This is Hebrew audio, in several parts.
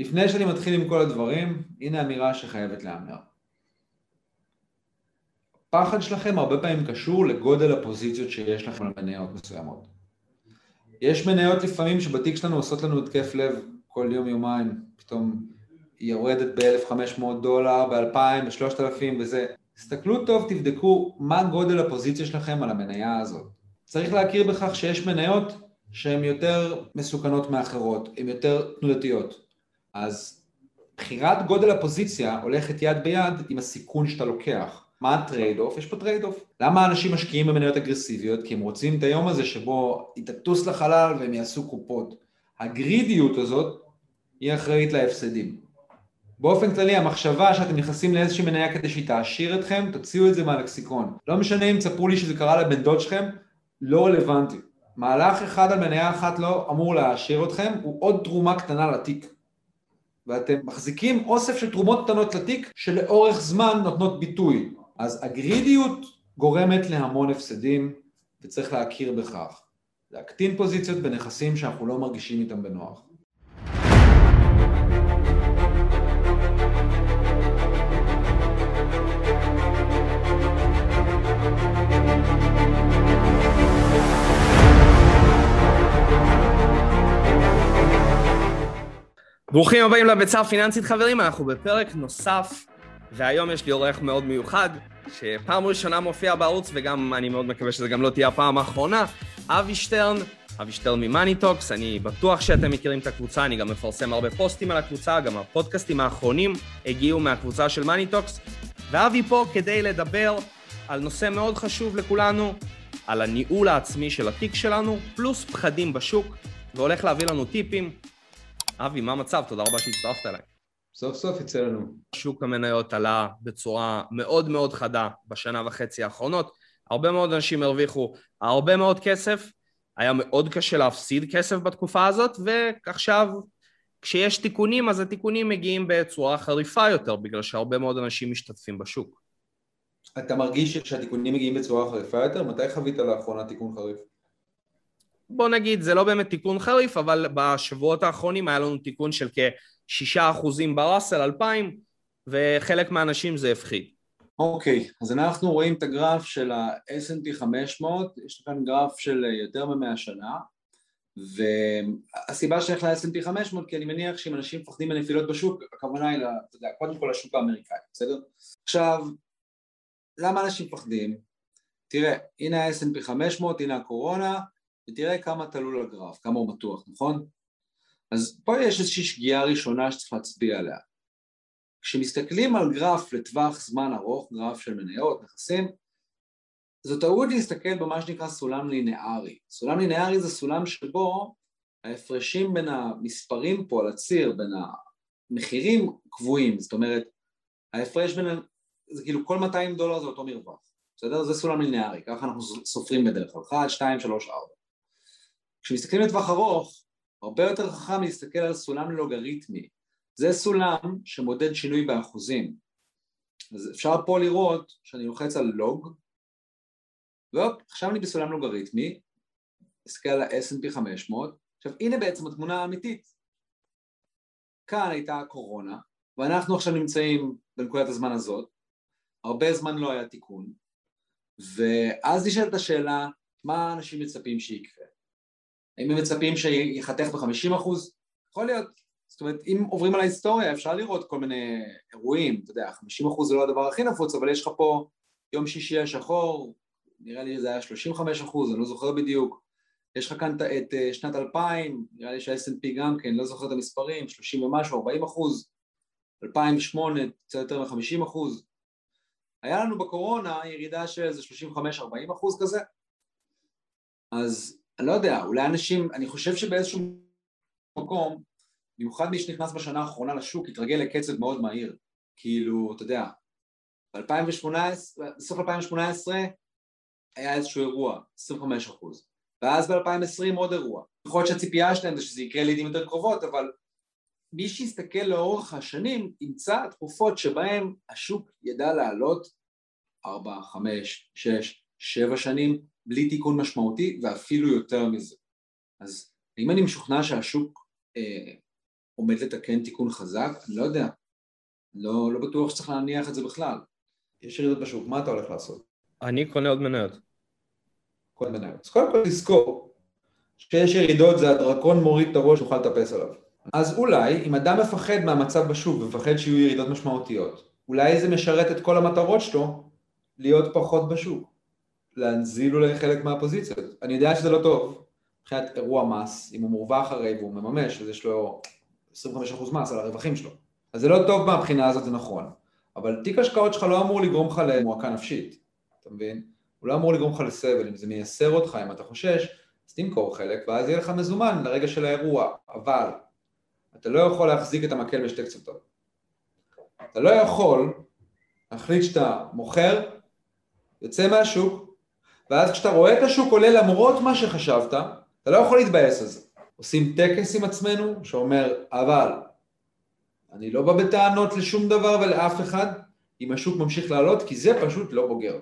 לפני שאני מתחיל עם כל הדברים, הנה אמירה שחייבת להיאמר. הפחד שלכם הרבה פעמים קשור לגודל הפוזיציות שיש לכם על מניות מסוימות. יש מניות לפעמים שבתיק שלנו עושות לנו התקף לב כל יום יומיים, פתאום היא יורדת ב-1,500 דולר, ב-2,000, ב-3,000 וזה. תסתכלו טוב, תבדקו מה גודל הפוזיציה שלכם על המניה הזאת. צריך להכיר בכך שיש מניות שהן יותר מסוכנות מאחרות, הן יותר תנודתיות. אז בחירת גודל הפוזיציה הולכת יד ביד עם הסיכון שאתה לוקח. מה ה trade off? יש פה trade off. למה אנשים משקיעים במניות אגרסיביות? כי הם רוצים את היום הזה שבו היא תטוס לחלל והם יעשו קופות. הגרידיות הזאת היא אחראית להפסדים. באופן כללי המחשבה שאתם נכנסים לאיזושהי מניה כדי שהיא תעשיר אתכם, תוציאו את זה מהלקסיקון. לא משנה אם תספרו לי שזה קרה לבן דוד שלכם, לא רלוונטי. מהלך אחד על מניה אחת לא אמור להעשיר אתכם, הוא עוד תרומה קטנה לתיק. ואתם מחזיקים אוסף של תרומות קטנות לתיק שלאורך זמן נותנות ביטוי. אז הגרידיות גורמת להמון הפסדים וצריך להכיר בכך. להקטין פוזיציות בנכסים שאנחנו לא מרגישים איתם בנוח. ברוכים הבאים לביצה הפיננסית חברים, אנחנו בפרק נוסף והיום יש לי אורח מאוד מיוחד שפעם ראשונה מופיע בערוץ וגם אני מאוד מקווה שזה גם לא תהיה הפעם האחרונה אבי שטרן, אבי שטרן ממאניטוקס, אני בטוח שאתם מכירים את הקבוצה, אני גם מפרסם הרבה פוסטים על הקבוצה, גם הפודקאסטים האחרונים הגיעו מהקבוצה של מאניטוקס ואבי פה כדי לדבר על נושא מאוד חשוב לכולנו, על הניהול העצמי של התיק שלנו, פלוס פחדים בשוק, והולך להביא לנו טיפים אבי, מה המצב? תודה רבה שהצטרפת אליי. סוף סוף יצא לנו. שוק המניות עלה בצורה מאוד מאוד חדה בשנה וחצי האחרונות. הרבה מאוד אנשים הרוויחו הרבה מאוד כסף, היה מאוד קשה להפסיד כסף בתקופה הזאת, ועכשיו כשיש תיקונים אז התיקונים מגיעים בצורה חריפה יותר, בגלל שהרבה מאוד אנשים משתתפים בשוק. אתה מרגיש שהתיקונים מגיעים בצורה חריפה יותר? מתי חווית לאחרונה תיקון חריף? בוא נגיד, זה לא באמת תיקון חריף, אבל בשבועות האחרונים היה לנו תיקון של כשישה אחוזים בראסל 2000, וחלק מהאנשים זה הפחיד. אוקיי, okay, אז אנחנו רואים את הגרף של ה-S&P 500, יש כאן גרף של יותר מ-100 שנה, והסיבה הולך ל-S&P 500, כי אני מניח שאם אנשים מפחדים מנפילות בשוק, הכוונה היא, אתה יודע, קודם כל לשוק האמריקאי, בסדר? עכשיו, למה אנשים מפחדים? תראה, הנה ה-S&P 500, הנה הקורונה, ותראה כמה תלול הגרף, כמה הוא מתוח, נכון? אז פה יש איזושהי שגיאה ראשונה שצריך להצביע עליה. כשמסתכלים על גרף לטווח זמן ארוך, גרף של מניות, נכסים, זו טעות להסתכל במה שנקרא סולם לינארי. סולם לינארי זה סולם שבו ההפרשים בין המספרים פה על הציר, בין המחירים קבועים, זאת אומרת, ההפרש בין, זה כאילו כל 200 דולר זה אותו מרווח, בסדר? זה סולם לינארי, ככה אנחנו סופרים בדרך כלל, 1, 2, 3, 4. כשמסתכלים לטווח ארוך, הרבה יותר חכם להסתכל על סולם לוגריתמי. זה סולם שמודד שינוי באחוזים. אז אפשר פה לראות שאני לוחץ על לוג, והופ, עכשיו אני בסולם לוגריתמי, נסתכל על ה-S&P 500, עכשיו הנה בעצם התמונה האמיתית. כאן הייתה הקורונה, ואנחנו עכשיו נמצאים בנקודת הזמן הזאת, הרבה זמן לא היה תיקון, ואז נשאלת השאלה, מה אנשים מצפים שיקרה? האם הם מצפים שיחתך ב-50 אחוז? יכול להיות. זאת אומרת, אם עוברים על ההיסטוריה אפשר לראות כל מיני אירועים, אתה יודע, 50 אחוז זה לא הדבר הכי נפוץ, אבל יש לך פה יום שישי השחור, נראה לי זה היה 35 אחוז, אני לא זוכר בדיוק. יש לך כאן את אה, שנת 2000, נראה לי שה-S&P גם כן, לא זוכר את המספרים, 30 ומשהו, 40 אחוז, 2008, קצת יותר מ-50 אחוז. היה לנו בקורונה ירידה של איזה 35-40 אחוז כזה, אז אני לא יודע, אולי אנשים, אני חושב שבאיזשהו מקום, במיוחד מי שנכנס בשנה האחרונה לשוק, התרגל לקצב מאוד מהיר. כאילו, אתה יודע, ב-2018, בסוף 2018 היה איזשהו אירוע, 25 אחוז, ואז ב-2020 עוד אירוע. יכול להיות שהציפייה שלהם זה שזה יקרה לעיתים יותר קרובות, אבל מי שיסתכל לאורך השנים ימצא תקופות שבהן השוק ידע לעלות 4, 5, 6, 7 שנים בלי תיקון משמעותי ואפילו יותר מזה. אז אם אני משוכנע שהשוק אה, עומד לתקן תיקון חזק? אני לא יודע. לא, לא בטוח שצריך להניח את זה בכלל. יש ירידות בשוק, מה אתה הולך לעשות? אני קונה עוד מניות. קונה מניות. אז קודם כל תזכור כשיש ירידות זה הדרקון מוריד את הראש, נוכל לטפס עליו. אז אולי, אם אדם מפחד מהמצב בשוק ומפחד שיהיו ירידות משמעותיות, אולי זה משרת את כל המטרות שלו להיות פחות בשוק. להנזיל אולי חלק מהפוזיציות. אני יודע שזה לא טוב, מבחינת אירוע מס, אם הוא מורווח הרי והוא מממש, אז יש לו 25% מס על הרווחים שלו. אז זה לא טוב מהבחינה הזאת, זה נכון. אבל תיק השקעות שלך לא אמור לגרום לך למועקה נפשית, אתה מבין? הוא לא אמור לגרום לך לסבל, אם זה מייסר אותך, אם אתה חושש, אז תמכור חלק, ואז יהיה לך מזומן לרגע של האירוע. אבל אתה לא יכול להחזיק את המקל בשתי קצותיו. אתה לא יכול להחליט שאתה מוכר, יוצא מהשוק, ואז כשאתה רואה את השוק עולה למרות מה שחשבת, אתה לא יכול להתבאס על זה. עושים טקס עם עצמנו שאומר, אבל אני לא בא בטענות לשום דבר ולאף אחד אם השוק ממשיך לעלות, כי זה פשוט לא בוגר.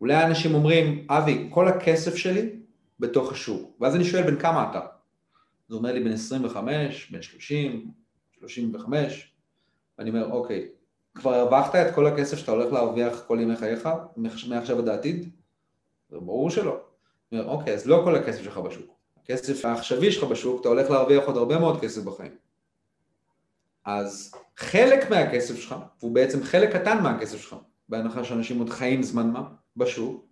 אולי אנשים אומרים, אבי, כל הכסף שלי בתוך השוק, ואז אני שואל בין כמה אתה? זה אומר לי בין 25, בין 30, 35, ואני אומר, אוקיי, כבר הרווחת את כל הכסף שאתה הולך להרוויח כל ימי חייך, מעכשיו עד העתיד? זה ברור שלא. אומר, אוקיי, אז לא כל הכסף שלך בשוק. הכסף העכשווי שלך בשוק, אתה הולך להרוויח עוד הרבה מאוד כסף בחיים. אז חלק מהכסף שלך, והוא בעצם חלק קטן מהכסף שלך, בהנחה שאנשים עוד חיים זמן מה בשוק,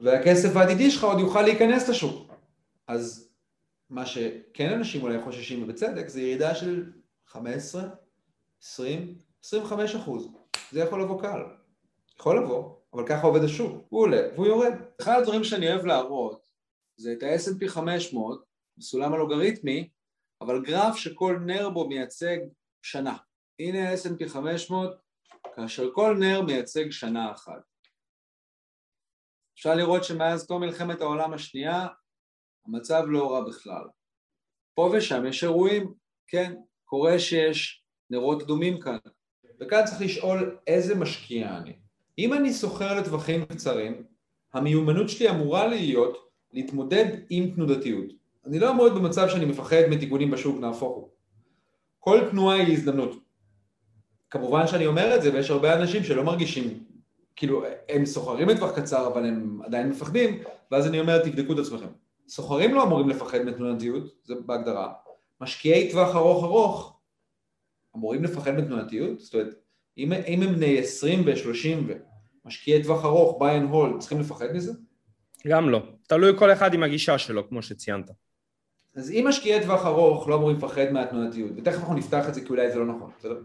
והכסף העתידי שלך עוד יוכל להיכנס לשוק. אז מה שכן אנשים אולי חוששים ובצדק, זה ירידה של 15, 20, 25 אחוז. זה יכול לבוא קל. יכול לבוא, אבל ככה עובד השוק. הוא עולה והוא יורד. אחד הדברים שאני אוהב להראות זה את ה-S&P 500 בסולם הלוגריתמי, אבל גרף שכל נר בו מייצג שנה. הנה ה-S&P 500, כאשר כל נר מייצג שנה אחת. אפשר לראות שמאז תום מלחמת העולם השנייה המצב לא רע בכלל. פה ושם יש אירועים, כן, קורה שיש נרות אדומים כאן. וכאן צריך לשאול איזה משקיע אני. אם אני סוחר לטווחים קצרים, המיומנות שלי אמורה להיות להתמודד עם תנודתיות. אני לא אמור במצב שאני מפחד מתיקונים בשוק, נהפוך הוא. כל תנועה היא הזדמנות. כמובן שאני אומר את זה, ויש הרבה אנשים שלא מרגישים, כאילו, הם סוחרים לטווח קצר, אבל הם עדיין מפחדים, ואז אני אומר, תבדקו את עצמכם. סוחרים לא אמורים לפחד מתנודתיות, זה בהגדרה. משקיעי טווח ארוך ארוך אמורים לפחד מתנודתיות? זאת אומרת, אם, אם הם בני 20 ו-30 ומשקיעי טווח ארוך, buy and hold, צריכים לפחד מזה? גם לא. תלוי כל אחד עם הגישה שלו, כמו שציינת. אז אם משקיעי טווח ארוך לא אמורים לפחד מהתנודתיות, ותכף אנחנו נפתח את זה כי אולי זה לא נכון, בסדר?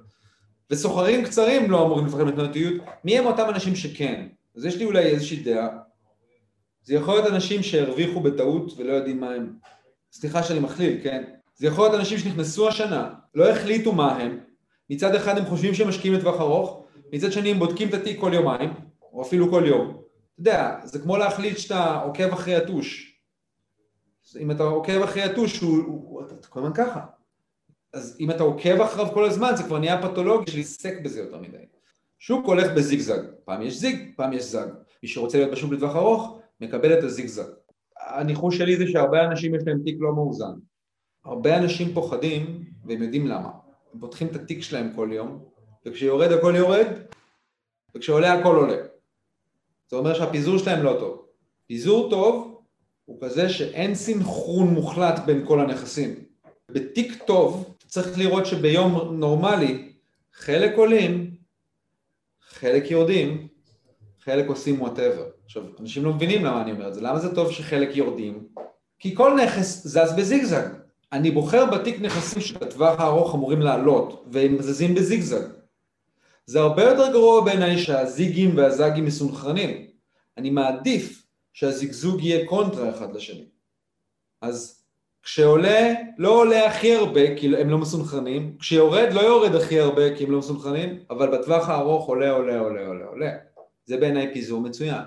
וסוחרים קצרים לא אמורים לפחד מהתנודתיות, מי הם אותם אנשים שכן? אז יש לי אולי איזושהי דעה. זה יכול להיות אנשים שהרוויחו בטעות ולא יודעים מה הם. סליחה שאני מכליל, כן? זה יכול להיות אנשים שנכנסו השנה, לא החליטו מה הם, מצד אחד הם חושבים שהם משקיעים לטווח ארוך, מצד שני הם בודקים את התיק כל יומיים, או אפילו כל יום. אתה יודע, זה כמו להחליט שאתה עוקב אחרי הטוש. אם אתה עוקב אחרי הטוש, הוא, הוא, הוא, אתה כל הזמן ככה. אז אם אתה עוקב אחריו כל הזמן, זה כבר נהיה פתולוגי של להתעסק בזה יותר מדי. שוק הולך בזיגזג, פעם יש זיג, פעם יש זג. מי שרוצה להיות בשוק לטווח ארוך, מקבל את הזיגזג. הניחוש שלי זה שהרבה אנשים יש להם תיק לא מאוזן. הרבה אנשים פוחדים, והם יודעים למה. הם פותחים את התיק שלהם כל יום, וכשיורד הכל יורד, וכשעולה הכל עולה. זה אומר שהפיזור שלהם לא טוב. פיזור טוב הוא כזה שאין סינכרון מוחלט בין כל הנכסים. בתיק טוב צריך לראות שביום נורמלי חלק עולים, חלק יורדים, חלק עושים whatever. עכשיו, אנשים לא מבינים למה אני אומר את זה. למה זה טוב שחלק יורדים? כי כל נכס זז בזיגזג. אני בוחר בתיק נכסים שבטווח הארוך אמורים לעלות, והם זזים בזיגזג. זה הרבה יותר גרוע בעיניי שהזיגים והזגים מסונכרנים. אני מעדיף שהזיגזוג יהיה קונטרה אחד לשני. אז כשעולה, לא עולה הכי הרבה כי הם לא מסונכרנים, כשיורד לא יורד הכי הרבה כי הם לא מסונכרנים, אבל בטווח הארוך עולה, עולה, עולה, עולה, עולה. זה בעיניי פיזור מצוין.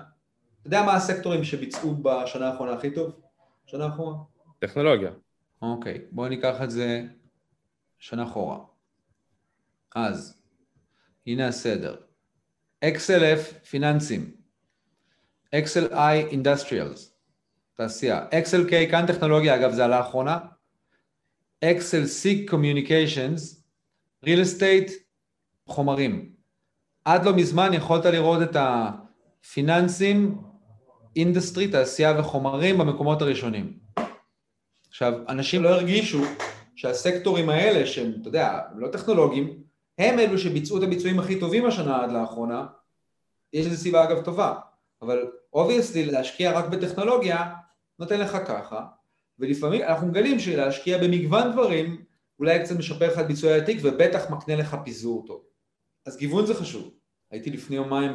אתה יודע מה הסקטורים שביצעו בשנה האחרונה הכי טוב? שנה האחרונה? טכנולוגיה. אוקיי, בואו ניקח את זה שנה אחורה. אז, הנה הסדר. XLF פיננסים, XLI industrials, תעשייה, XLK כאן טכנולוגיה, אגב זה עלה XLC communications, real estate, חומרים. עד לא מזמן יכולת לראות את הפיננסים, אינדסטרי, תעשייה וחומרים במקומות הראשונים. עכשיו, אנשים לא הרגישו שהסקטורים האלה, שהם, אתה יודע, לא טכנולוגיים, הם אלו שביצעו את הביצועים הכי טובים השנה עד לאחרונה, יש לזה סיבה אגב טובה, אבל obviously להשקיע רק בטכנולוגיה נותן לך ככה, ולפעמים אנחנו מגלים שלהשקיע במגוון דברים אולי קצת משפר לך את ביצועי התיק ובטח מקנה לך פיזור טוב. אז גיוון זה חשוב. הייתי לפני יומיים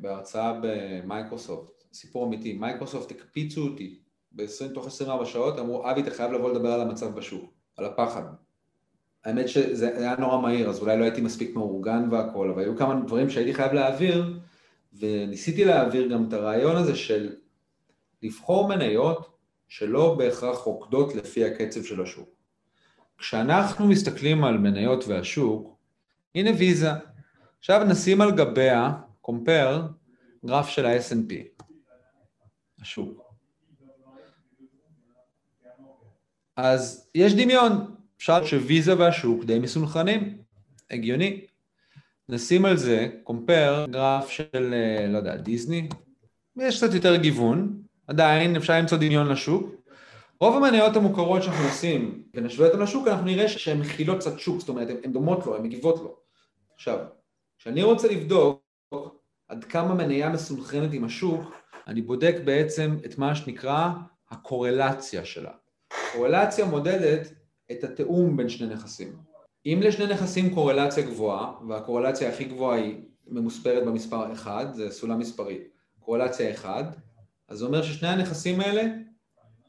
בהרצאה במייקרוסופט, סיפור אמיתי, מייקרוסופט הקפיצו אותי ב-20 תוך 24 שעות, אמרו אבי אתה חייב לבוא לדבר על המצב בשוק, על הפחד. האמת שזה היה נורא מהיר, אז אולי לא הייתי מספיק מאורגן והכל, אבל היו כמה דברים שהייתי חייב להעביר, וניסיתי להעביר גם את הרעיון הזה של לבחור מניות שלא בהכרח רוקדות לפי הקצב של השוק. כשאנחנו מסתכלים על מניות והשוק, הנה ויזה. עכשיו נשים על גביה, קומפר, גרף של ה snp השוק. אז יש דמיון, אפשר שוויזה והשוק די מסונכרנים, הגיוני. נשים על זה, קומפר, גרף של, אה, לא יודע, דיסני, יש קצת יותר גיוון, עדיין אפשר למצוא דמיון לשוק. רוב המניות המוכרות שאנחנו עושים ונשווה אותן לשוק, אנחנו נראה שהן מכילות קצת שוק, זאת אומרת, הן דומות לו, הן מגיבות לו. עכשיו, כשאני רוצה לבדוק עד כמה מניה מסונכרנת עם השוק, אני בודק בעצם את מה שנקרא הקורלציה שלה. קורלציה מודדת את התיאום בין שני נכסים. אם לשני נכסים קורלציה גבוהה, והקורלציה הכי גבוהה היא ממוספרת במספר 1, זה סולם מספרי, קורלציה 1, אז זה אומר ששני הנכסים האלה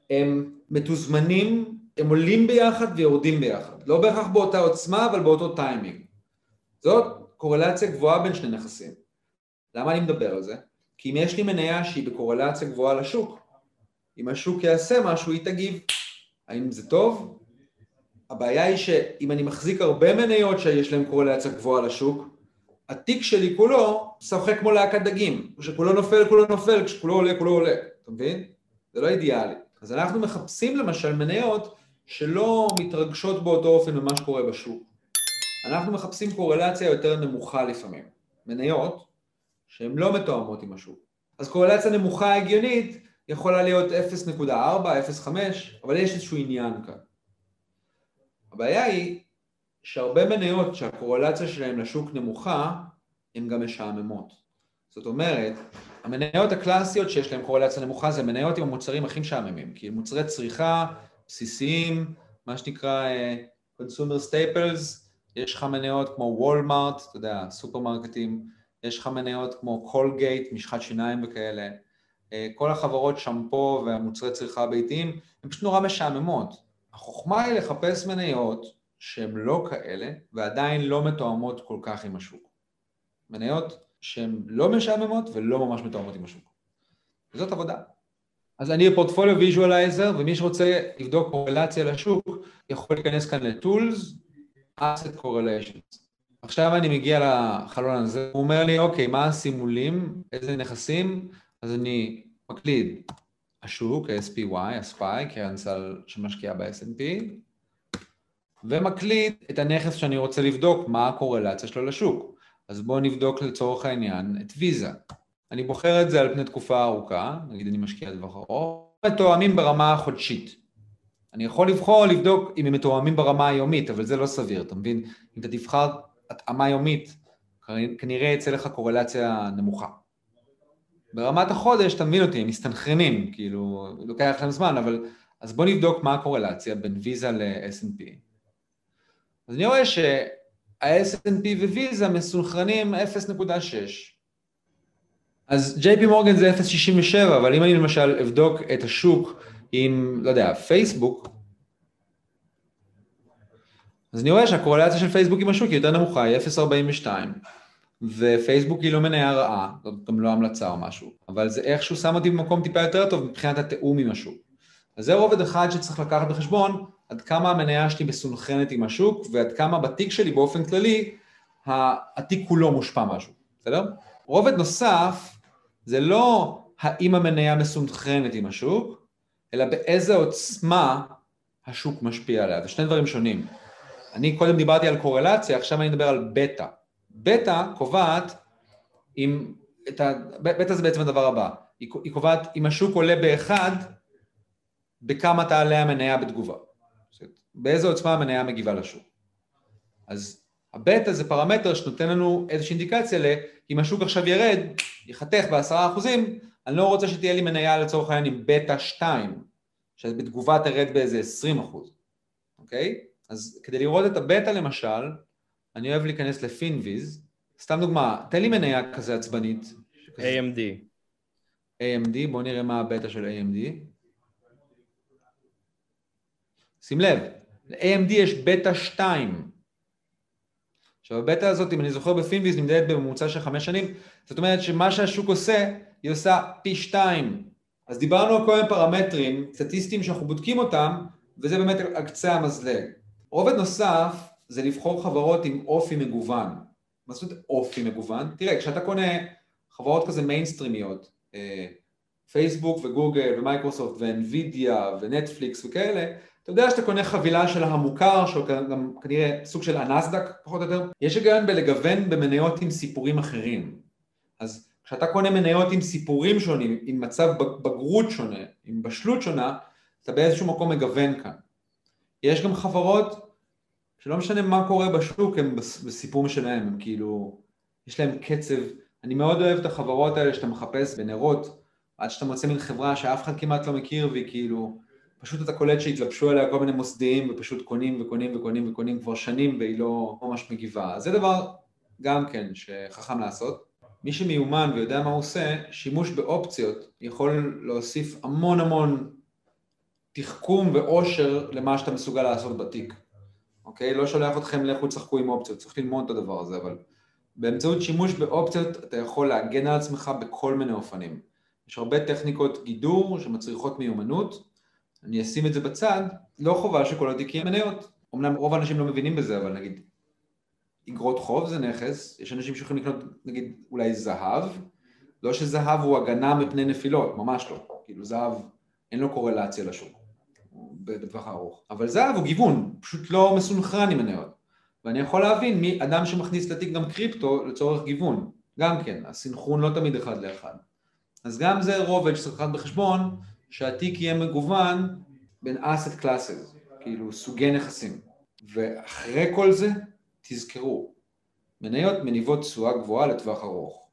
הם מתוזמנים, הם עולים ביחד ויורדים ביחד. לא בהכרח באותה עוצמה, אבל באותו טיימינג. זאת קורלציה גבוהה בין שני נכסים. למה אני מדבר על זה? כי אם יש לי מניה שהיא בקורלציה גבוהה לשוק, אם השוק יעשה משהו, היא תגיב. האם זה טוב? הבעיה היא שאם אני מחזיק הרבה מניות שיש להן קורלציה גבוהה לשוק, התיק שלי כולו שחק כמו להקת דגים, כשכולו נופל, כולו נופל, כשכולו עולה, כולו עולה, אתה מבין? זה לא אידיאלי. אז אנחנו מחפשים למשל מניות שלא מתרגשות באותו אופן ממה שקורה בשוק. אנחנו מחפשים קורלציה יותר נמוכה לפעמים. מניות שהן לא מתואמות עם השוק. אז קורלציה נמוכה הגיונית יכולה להיות 0.4, 0.5, אבל יש איזשהו עניין כאן. הבעיה היא שהרבה מניות שהקורלציה שלהן לשוק נמוכה, הן גם משעממות. זאת אומרת, המניות הקלאסיות שיש להן קורלציה נמוכה זה מניות עם המוצרים הכי משעממים, כי מוצרי צריכה בסיסיים, מה שנקרא uh, consumer staples, יש לך מניות כמו וולמארט, אתה יודע, סופרמרקטים, יש לך מניות כמו קולגייט, משחת שיניים וכאלה, כל החברות שמפו והמוצרי צריכה הביתיים, הן פשוט נורא משעממות. החוכמה היא לחפש מניות שהן לא כאלה ועדיין לא מתואמות כל כך עם השוק. מניות שהן לא משעממות ולא ממש מתואמות עם השוק. וזאת עבודה. אז אני ב-Portfolio Visualizer, ומי שרוצה לבדוק קורלציה לשוק, יכול להיכנס כאן ל-Tools, Asset Correlations. עכשיו אני מגיע לחלון הזה, הוא אומר לי, אוקיי, מה הסימולים, איזה נכסים, אז אני מקליד השוק, ה-SPY, ה-SPY, קרן סל שמשקיעה ב-S&P, ומקליד את הנכס שאני רוצה לבדוק, מה הקורלציה שלו לשוק. אז בואו נבדוק לצורך העניין את ויזה. אני בוחר את זה על פני תקופה ארוכה, נגיד אני משקיע דבר ארוך, מתואמים ברמה החודשית. אני יכול לבחור לבדוק אם הם מתואמים ברמה היומית, אבל זה לא סביר, אתה מבין? אם אתה תבחר התאמה יומית, כנראה יצא לך קורלציה נמוכה. ברמת החודש, אתה מבין אותי, הם מסתנכרנים, כאילו, לוקח להם זמן, אבל... אז בוא נבדוק מה הקורלציה בין ויזה ל-S&P. אז אני רואה ש... ה-S&P וויזה מסונכרנים 0.6. אז JP מורגן זה 0.67, אבל אם אני למשל אבדוק את השוק עם, לא יודע, פייסבוק, אז אני רואה שהקורלציה של פייסבוק עם השוק היא יותר נמוכה, היא 0.42, ופייסבוק היא לא מניה רעה, זאת גם לא המלצה או משהו, אבל זה איכשהו שם אותי במקום טיפה יותר טוב מבחינת התיאום עם השוק. אז זה רובד אחד שצריך לקחת בחשבון, עד כמה המניה שלי מסונכרנת עם השוק, ועד כמה בתיק שלי באופן כללי, התיק כולו מושפע משהו, בסדר? רובד נוסף, זה לא האם המניה מסונכרנת עם השוק, אלא באיזה עוצמה השוק משפיע עליה, זה שני דברים שונים. אני קודם דיברתי על קורלציה, עכשיו אני מדבר על בטא. בטא קובעת אם, ה... בטא זה בעצם הדבר הבא, היא, קובעת אם השוק עולה באחד, בכמה תעלה המניה בתגובה. באיזה עוצמה המניה מגיבה לשוק. אז הבטא זה פרמטר שנותן לנו איזושהי אינדיקציה לאם השוק עכשיו ירד, יחתך בעשרה אחוזים, אני לא רוצה שתהיה לי מניה לצורך העניין עם בטא 2, שבתגובה תרד באיזה 20 אחוז, אוקיי? אז כדי לראות את הבטא למשל, אני אוהב להיכנס לפינוויז, סתם דוגמה, תן לי מניה כזה עצבנית. AMD. AMD, בוא נראה מה הבטא של AMD. שים לב, ל-AMD יש בטא 2. עכשיו הבטא הזאת, אם אני זוכר ב-Finviz, נמדדת בממוצע של חמש שנים, זאת אומרת שמה שהשוק עושה, היא עושה פי שתיים. אז דיברנו על כל מיני פרמטרים סטטיסטיים שאנחנו בודקים אותם, וזה באמת על קצה המזלג. רובד נוסף זה לבחור חברות עם אופי מגוון. מה זאת אומרת אופי מגוון? תראה, כשאתה קונה חברות כזה מיינסטרימיות, אה, פייסבוק וגוגל ומייקרוסופט ואנווידיה ונטפליקס וכאלה, אתה יודע שאתה קונה חבילה של המוכר, שהוא גם כנראה סוג של הנסדק פחות או יותר, יש היגיון בלגוון במניות עם סיפורים אחרים. אז כשאתה קונה מניות עם סיפורים שונים, עם מצב בגרות שונה, עם בשלות שונה, אתה באיזשהו מקום מגוון כאן. יש גם חברות שלא משנה מה קורה בשוק, הם בסיפור שלהם, הם כאילו, יש להם קצב. אני מאוד אוהב את החברות האלה שאתה מחפש בנרות, עד שאתה מוצא מין חברה שאף אחד כמעט לא מכיר והיא כאילו, פשוט אתה קולט שהתלבשו עליה כל מיני מוסדיים ופשוט קונים וקונים וקונים וקונים כבר שנים והיא לא ממש מגיבה. זה דבר גם כן שחכם לעשות. מי שמיומן ויודע מה הוא עושה, שימוש באופציות יכול להוסיף המון המון תחכום ואושר למה שאתה מסוגל לעשות בתיק. אוקיי? לא שולח אתכם לכו תשחקו עם אופציות, צריך ללמוד את הדבר הזה, אבל באמצעות שימוש באופציות אתה יכול להגן על עצמך בכל מיני אופנים. יש הרבה טכניקות גידור שמצריכות מיומנות, אני אשים את זה בצד, לא חובה שכל התיק יהיה מניות. אמנם רוב האנשים לא מבינים בזה, אבל נגיד אגרות חוב זה נכס, יש אנשים שיכולים לקנות נגיד אולי זהב, לא שזהב הוא הגנה מפני נפילות, ממש לא, כאילו זהב אין לו קורלציה לשוק בטווח הארוך, אבל זהב הוא גיוון, פשוט לא מסונכרן עם מניות, ואני יכול להבין מי אדם שמכניס לתיק גם קריפטו לצורך גיוון, גם כן, הסינכרון לא תמיד אחד לאחד, אז גם זה רובד שצריך לקחת בחשבון שהתיק יהיה מגוון בין אסט קלאסס, כאילו סוגי נכסים, ואחרי כל זה תזכרו, מניות מניבות תשואה גבוהה לטווח ארוך.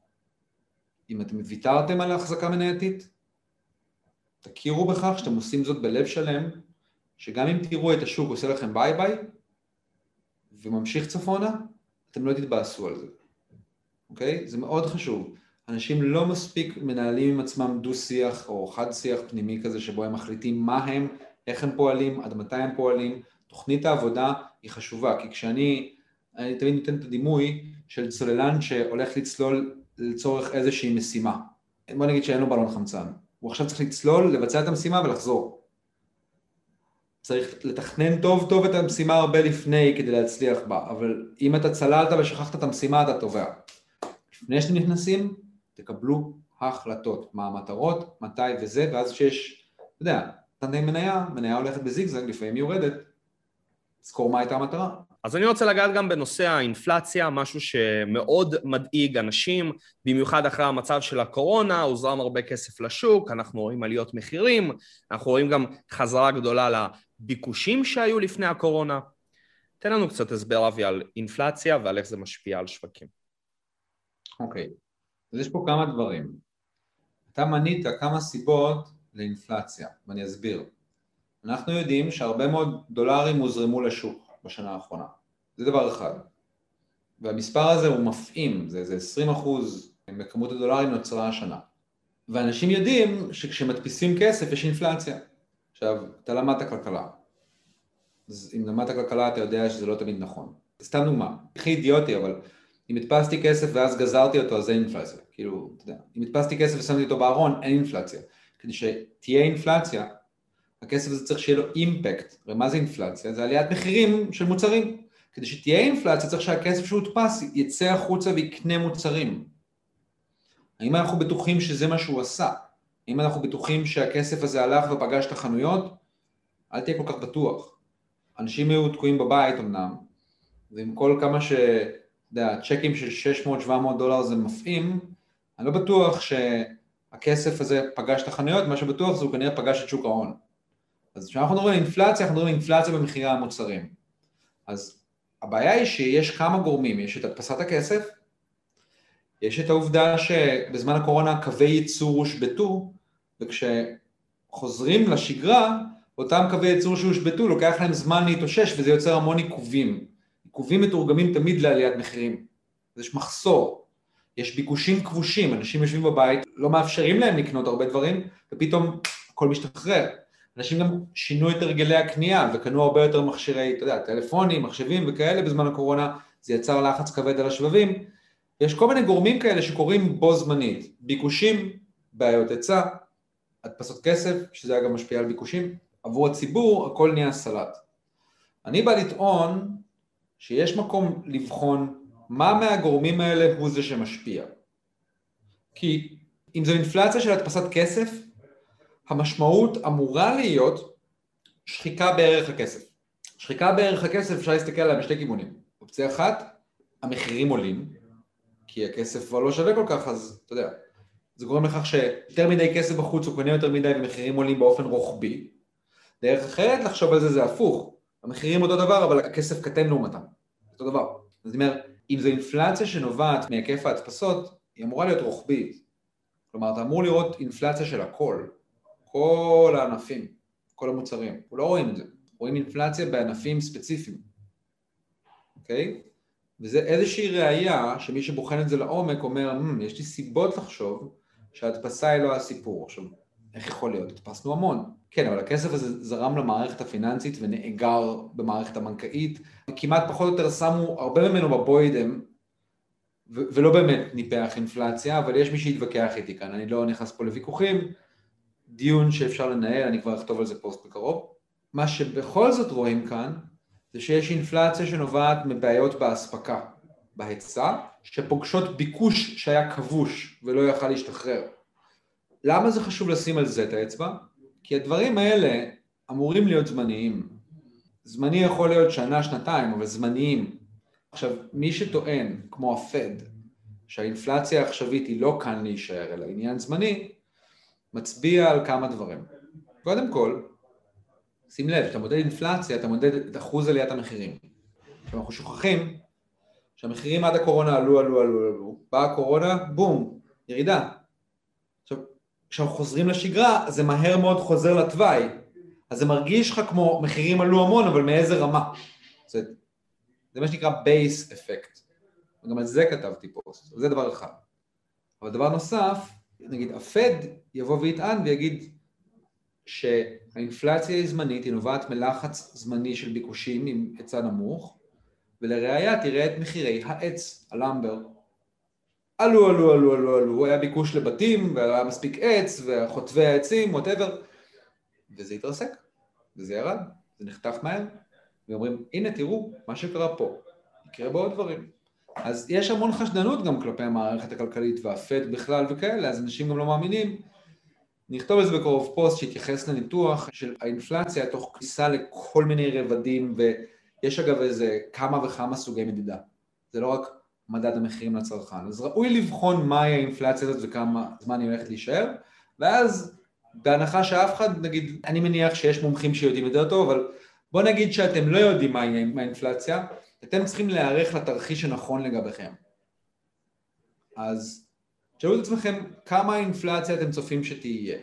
אם אתם ויתרתם על החזקה מנייתית, תכירו בכך שאתם עושים זאת בלב שלם, שגם אם תראו את השוק עושה לכם ביי ביי, וממשיך צפונה, אתם לא תתבאסו על זה, אוקיי? זה מאוד חשוב. אנשים לא מספיק מנהלים עם עצמם דו-שיח או חד-שיח פנימי כזה שבו הם מחליטים מה הם, איך הם פועלים, עד מתי הם פועלים. תוכנית העבודה היא חשובה, כי כשאני אני תמיד נותן את הדימוי של צוללן שהולך לצלול לצורך איזושהי משימה. בוא נגיד שאין לו בלון חמצן. הוא עכשיו צריך לצלול, לבצע את המשימה ולחזור. צריך לתכנן טוב טוב את המשימה הרבה לפני כדי להצליח בה, אבל אם אתה צללת ושכחת את המשימה אתה טובע. לפני שאתם נכנסים, תקבלו החלטות, מה המטרות, מתי וזה, ואז כשיש, אתה יודע, נתנתם מניה, מניה הולכת בזיגזג, לפעמים יורדת, זכור מה הייתה המטרה. אז אני רוצה לגעת גם בנושא האינפלציה, משהו שמאוד מדאיג אנשים, במיוחד אחרי המצב של הקורונה, הוזרם הרבה כסף לשוק, אנחנו רואים עליות מחירים, אנחנו רואים גם חזרה גדולה לביקושים שהיו לפני הקורונה. תן לנו קצת הסבר, אבי, על אינפלציה ועל איך זה משפיע על שווקים. אוקיי, okay. אז יש פה כמה דברים. אתה מנית כמה סיבות לאינפלציה, ואני אסביר. אנחנו יודעים שהרבה מאוד דולרים הוזרמו לשוק. בשנה האחרונה. זה דבר אחד. והמספר הזה הוא מפעים, זה, זה 20 אחוז מכמות הדולרים נוצרה השנה. ואנשים יודעים שכשמדפיסים כסף יש אינפלציה. עכשיו, אתה למדת כלכלה. אז אם למדת כלכלה אתה יודע שזה לא תמיד נכון. סתם דוגמה, הכי אידיוטי אבל אם הדפסתי כסף ואז גזרתי אותו אז אין אינפלציה. כאילו, אתה יודע, אם הדפסתי כסף ושמתי אותו בארון אין אינפלציה. כדי שתהיה אינפלציה הכסף הזה צריך שיהיה לו אימפקט. הרי מה זה אינפלציה? זה עליית מחירים של מוצרים. כדי שתהיה אינפלציה צריך שהכסף שהודפס יצא החוצה ויקנה מוצרים. האם אנחנו בטוחים שזה מה שהוא עשה? האם אנחנו בטוחים שהכסף הזה הלך ופגש את החנויות? אל תהיה כל כך בטוח. אנשים היו תקועים בבית אמנם, ועם כל כמה ש... אתה יודע, צ'קים של 600-700 דולר זה מפעים, אני לא בטוח שהכסף הזה פגש את החנויות, מה שבטוח זה הוא כנראה פגש את שוק ההון. אז כשאנחנו מדברים על אינפלציה, אנחנו מדברים על אינפלציה במחירי המוצרים. אז הבעיה היא שיש כמה גורמים, יש את הדפסת הכסף, יש את העובדה שבזמן הקורונה קווי ייצור הושבתו, וכשחוזרים לשגרה, אותם קווי ייצור שהושבתו, לוקח להם זמן להתאושש וזה יוצר המון עיכובים. עיכובים מתורגמים תמיד לעליית מחירים. יש מחסור, יש ביקושים כבושים, אנשים יושבים בבית, לא מאפשרים להם לקנות הרבה דברים, ופתאום הכל משתחרר. אנשים גם שינו את הרגלי הקנייה וקנו הרבה יותר מכשירי, אתה יודע, טלפונים, מחשבים וכאלה בזמן הקורונה, זה יצר לחץ כבד על השבבים. יש כל מיני גורמים כאלה שקורים בו זמנית, ביקושים, בעיות היצע, הדפסות כסף, שזה אגב משפיע על ביקושים, עבור הציבור הכל נהיה סלט. אני בא לטעון שיש מקום לבחון מה מהגורמים האלה הוא זה שמשפיע. כי אם זו אינפלציה של הדפסת כסף, המשמעות אמורה להיות שחיקה בערך הכסף. שחיקה בערך הכסף אפשר להסתכל עליה בשתי כיוונים. אופציה אחת, המחירים עולים, כי הכסף כבר לא שווה כל כך, אז אתה יודע, זה גורם לכך שיותר מדי כסף בחוץ הוא קונה יותר מדי ומחירים עולים באופן רוחבי. דרך אחרת לחשוב על זה זה הפוך, המחירים אותו דבר אבל הכסף קטן לעומתם, אותו דבר. זאת אומרת, אם זו אינפלציה שנובעת מהיקף ההדפסות, היא אמורה להיות רוחבית. כלומר, אתה אמור לראות אינפלציה של הכל, כל הענפים, כל המוצרים. אנחנו לא רואים את זה, רואים אינפלציה בענפים ספציפיים, אוקיי? וזה איזושהי ראייה שמי שבוחן את זה לעומק אומר, mm, יש לי סיבות לחשוב שההדפסה היא לא הסיפור. עכשיו, איך יכול להיות? הדפסנו המון. כן, אבל הכסף הזה זרם למערכת הפיננסית ונאגר במערכת הבנקאית, וכמעט פחות או יותר שמו הרבה ממנו בבוידם, ולא באמת ניפח אינפלציה, אבל יש מי שיתווכח איתי כאן, אני לא נכנס פה לוויכוחים, דיון שאפשר לנהל, אני כבר אכתוב על זה פוסט בקרוב. מה שבכל זאת רואים כאן, זה שיש אינפלציה שנובעת מבעיות באספקה, בהיצע, שפוגשות ביקוש שהיה כבוש ולא יכל להשתחרר. למה זה חשוב לשים על זה את האצבע? כי הדברים האלה אמורים להיות זמניים. זמני יכול להיות שנה, שנתיים, אבל זמניים. עכשיו, מי שטוען, כמו הפד, שהאינפלציה העכשווית היא לא כאן להישאר, אלא עניין זמני, מצביע על כמה דברים. קודם כל, שים לב, כשאתה מודד אינפלציה, אתה מודד את אחוז עליית המחירים. עכשיו אנחנו שוכחים שהמחירים עד הקורונה עלו, עלו, עלו, עלו, באה הקורונה, בום, ירידה. עכשיו, כשאנחנו חוזרים לשגרה, זה מהר מאוד חוזר לתוואי. אז זה מרגיש לך כמו מחירים עלו המון, אבל מאיזה רמה. זה, זה מה שנקרא base effect. וגם על זה כתבתי פוסט, זה דבר אחד. אבל דבר נוסף, נגיד הפד יבוא ויטען ויגיד שהאינפלציה היא זמנית, היא נובעת מלחץ זמני של ביקושים עם היצע נמוך, ולראיה תראה את מחירי העץ, הלמבר. עלו, עלו, עלו, עלו, עלו, היה ביקוש לבתים, והיה מספיק עץ, וחוטבי העצים, ווטאבר, וזה התרסק, וזה ירד, זה נחתך מהר, ואומרים, הנה תראו מה שקרה פה, יקרה בעוד דברים. אז יש המון חשדנות גם כלפי המערכת הכלכלית והפד בכלל וכאלה, אז אנשים גם לא מאמינים. נכתוב על זה בקרוב פוסט שיתייחס לניתוח של האינפלציה תוך כניסה לכל מיני רבדים, ויש אגב איזה כמה וכמה סוגי מדידה. זה לא רק מדד המחירים לצרכן. אז ראוי לבחון מהי האינפלציה הזאת וכמה זמן היא הולכת להישאר, ואז בהנחה שאף אחד, נגיד, אני מניח שיש מומחים שיודעים יותר טוב, אבל בוא נגיד שאתם לא יודעים מהי האינפלציה, אתם צריכים להיערך לתרחיש הנכון לגביכם. אז תשאלו את עצמכם כמה אינפלציה אתם צופים שתהיה.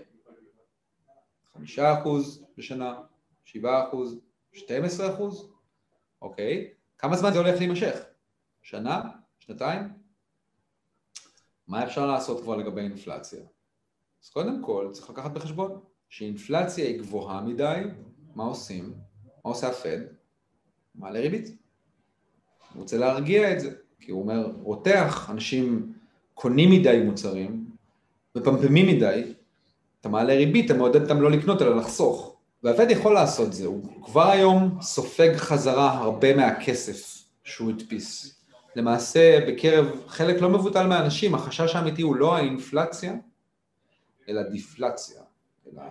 חמישה אחוז בשנה, שבעה אחוז, שתים עשרה אחוז, אוקיי? כמה זמן זה הולך להימשך? שנה? שנתיים? מה אפשר לעשות כבר לגבי אינפלציה? אז קודם כל צריך לקחת בחשבון שאינפלציה היא גבוהה מדי, מה עושים? מה עושה הפד? מעלה ריבית. הוא רוצה להרגיע את זה, כי הוא אומר, רותח, אנשים קונים מדי מוצרים, מפמפמים מדי, אתה מעלה ריבית, אתה מעודד אותם לא לקנות אלא לחסוך. והעובד יכול לעשות זה, הוא כבר היום סופג חזרה הרבה מהכסף שהוא הדפיס. למעשה בקרב חלק לא מבוטל מהאנשים, החשש האמיתי הוא לא האינפלציה, אלא דיפלציה, אלא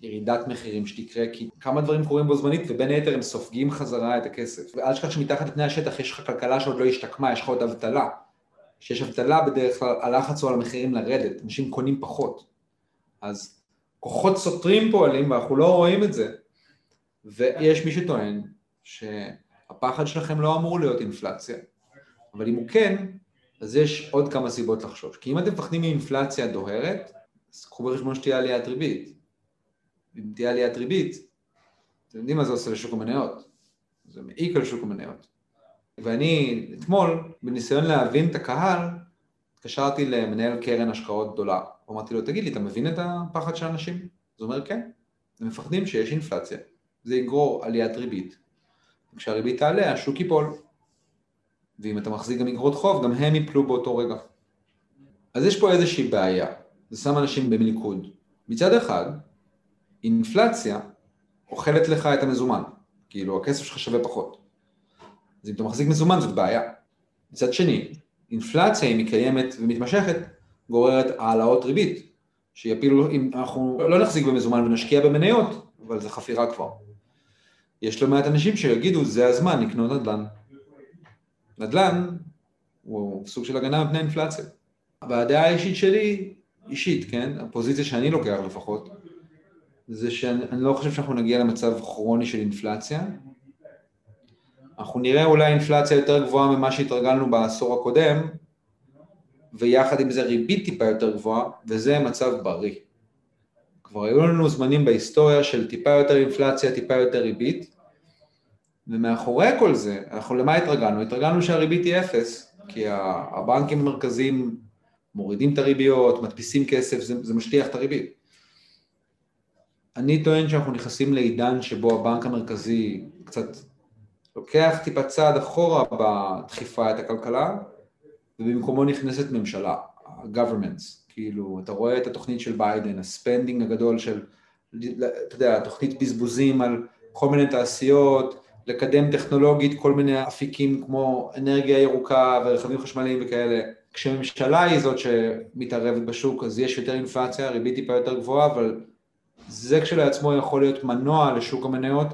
ירידת מחירים שתקרה, כי כמה דברים קורים בו זמנית, ובין היתר הם סופגים חזרה את הכסף. ואל תשכח שמתחת לפני השטח יש לך כלכלה שעוד לא השתקמה, יש לך עוד אבטלה. כשיש אבטלה בדרך כלל הלחץ הוא על המחירים לרדת, אנשים קונים פחות. אז כוחות סותרים פועלים ואנחנו לא רואים את זה. ויש מי שטוען שהפחד שלכם לא אמור להיות אינפלציה, אבל אם הוא כן, אז יש עוד כמה סיבות לחשוש. כי אם אתם מפחדים מאינפלציה דוהרת, אז קחו בחשבון שתהיה עליית ריבית. אם תהיה עליית ריבית, אתם יודעים מה זה עושה לשוק המניות. זה מעיק על שוק המניות. ואני אתמול, בניסיון להבין את הקהל, התקשרתי למנהל קרן השקעות גדולה. אמרתי לו, תגיד לי, אתה מבין את הפחד של האנשים? אז הוא אומר, כן. הם מפחדים שיש אינפלציה. זה יגרור עליית ריבית. כשהריבית תעלה, השוק ייפול. ואם אתה מחזיק גם אגרות חוב, גם הם ייפלו באותו רגע. אז יש פה איזושהי בעיה. זה שם אנשים במלכוד. מצד אחד, אינפלציה אוכלת לך את המזומן. כאילו, הכסף שלך שווה פחות. אז אם אתה מחזיק מזומן זאת בעיה. מצד שני, אינפלציה, אם היא קיימת ומתמשכת, גוררת העלאות ריבית, שיפילו, אם אנחנו לא נחזיק במזומן ונשקיע במניות, אבל זה חפירה כבר. יש לא מעט אנשים שיגידו, זה הזמן לקנות נדל"ן. נדל"ן הוא סוג של הגנה מפני אינפלציה. והדעה האישית שלי, אישית, כן, הפוזיציה שאני לוקח לפחות, זה שאני לא חושב שאנחנו נגיע למצב כרוני של אינפלציה, אנחנו נראה אולי אינפלציה יותר גבוהה ממה שהתרגלנו בעשור הקודם, ויחד עם זה ריבית טיפה יותר גבוהה, וזה מצב בריא. כבר היו לנו זמנים בהיסטוריה של טיפה יותר אינפלציה, טיפה יותר ריבית, ומאחורי כל זה, אנחנו למה התרגלנו? התרגלנו שהריבית היא אפס, כי הבנקים המרכזיים מורידים את הריביות, מדפיסים כסף, זה, זה משטיח את הריבית. אני טוען שאנחנו נכנסים לעידן שבו הבנק המרכזי קצת לוקח טיפה צעד אחורה בדחיפה את הכלכלה, ובמקומו נכנסת ממשלה, ה-governments, כאילו, אתה רואה את התוכנית של ביידן, ה-spending הגדול של, אתה יודע, תוכנית בזבוזים על כל מיני תעשיות, לקדם טכנולוגית כל מיני אפיקים כמו אנרגיה ירוקה ורכבים חשמליים וכאלה. כשממשלה היא זאת שמתערבת בשוק, אז יש יותר אינפלציה, ריבית טיפה יותר גבוהה, אבל זה כשלעצמו יכול להיות מנוע לשוק המניות,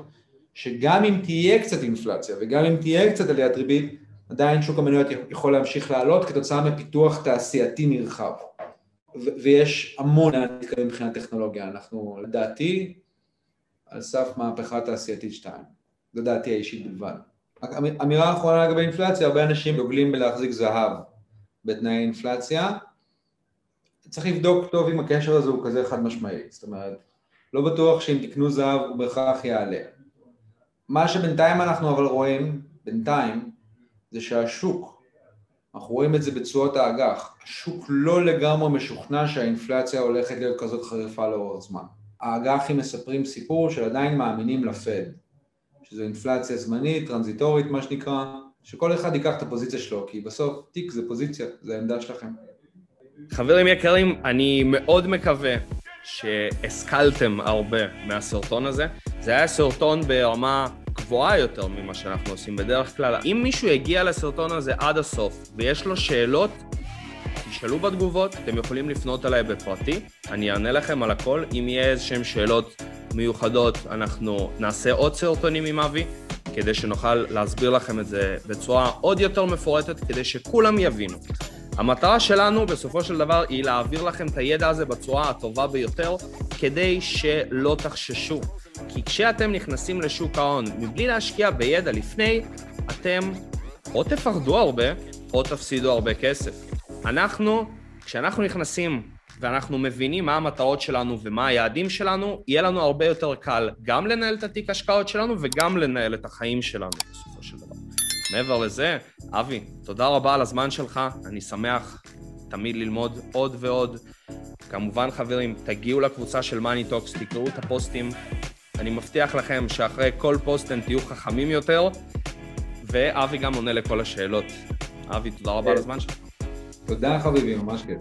שגם אם תהיה קצת אינפלציה וגם אם תהיה קצת עליית ריבית, עדיין שוק המניות יכול להמשיך לעלות כתוצאה מפיתוח תעשייתי נרחב. ויש המון להתקדם מבחינת טכנולוגיה, אנחנו לדעתי על סף מהפכה תעשייתית 2, זו דעתי האישית בלבד. אמירה אחרונה לגבי אינפלציה, הרבה אנשים דוגלים בלהחזיק זהב בתנאי אינפלציה, צריך לבדוק טוב אם הקשר הזה הוא כזה חד משמעי, זאת אומרת, לא בטוח שאם תקנו זהב הוא בהכרח יעלה. מה שבינתיים אנחנו אבל רואים, בינתיים, זה שהשוק, אנחנו רואים את זה בתשואות האג"ח, השוק לא לגמרי משוכנע שהאינפלציה הולכת להיות כזאת חריפה לאורך זמן. האג"חים מספרים סיפור של עדיין מאמינים לפד, שזו אינפלציה זמנית, טרנזיטורית מה שנקרא, שכל אחד ייקח את הפוזיציה שלו, כי בסוף תיק זה פוזיציה, זה העמדה שלכם. חברים יקרים, אני מאוד מקווה שהשכלתם הרבה מהסרטון הזה. זה היה סרטון ברמה גבוהה יותר ממה שאנחנו עושים בדרך כלל. אם מישהו הגיע לסרטון הזה עד הסוף ויש לו שאלות, תשאלו בתגובות, אתם יכולים לפנות אליי בפרטי, אני אענה לכם על הכל. אם יהיה איזשהם שאלות מיוחדות, אנחנו נעשה עוד סרטונים עם אבי, כדי שנוכל להסביר לכם את זה בצורה עוד יותר מפורטת, כדי שכולם יבינו. המטרה שלנו בסופו של דבר היא להעביר לכם את הידע הזה בצורה הטובה ביותר, כדי שלא תחששו. כי כשאתם נכנסים לשוק ההון מבלי להשקיע בידע לפני, אתם או תפחדו הרבה, או תפסידו הרבה כסף. אנחנו, כשאנחנו נכנסים ואנחנו מבינים מה המטרות שלנו ומה היעדים שלנו, יהיה לנו הרבה יותר קל גם לנהל את התיק השקעות שלנו וגם לנהל את החיים שלנו. מעבר לזה, אבי, תודה רבה על הזמן שלך, אני שמח תמיד ללמוד עוד ועוד. כמובן חברים, תגיעו לקבוצה של מאני טוקס, תקראו את הפוסטים. אני מבטיח לכם שאחרי כל פוסט אתם תהיו חכמים יותר, ואבי גם עונה לכל השאלות. אבי, תודה רבה על הזמן שלך. תודה חביבי, ממש כיף.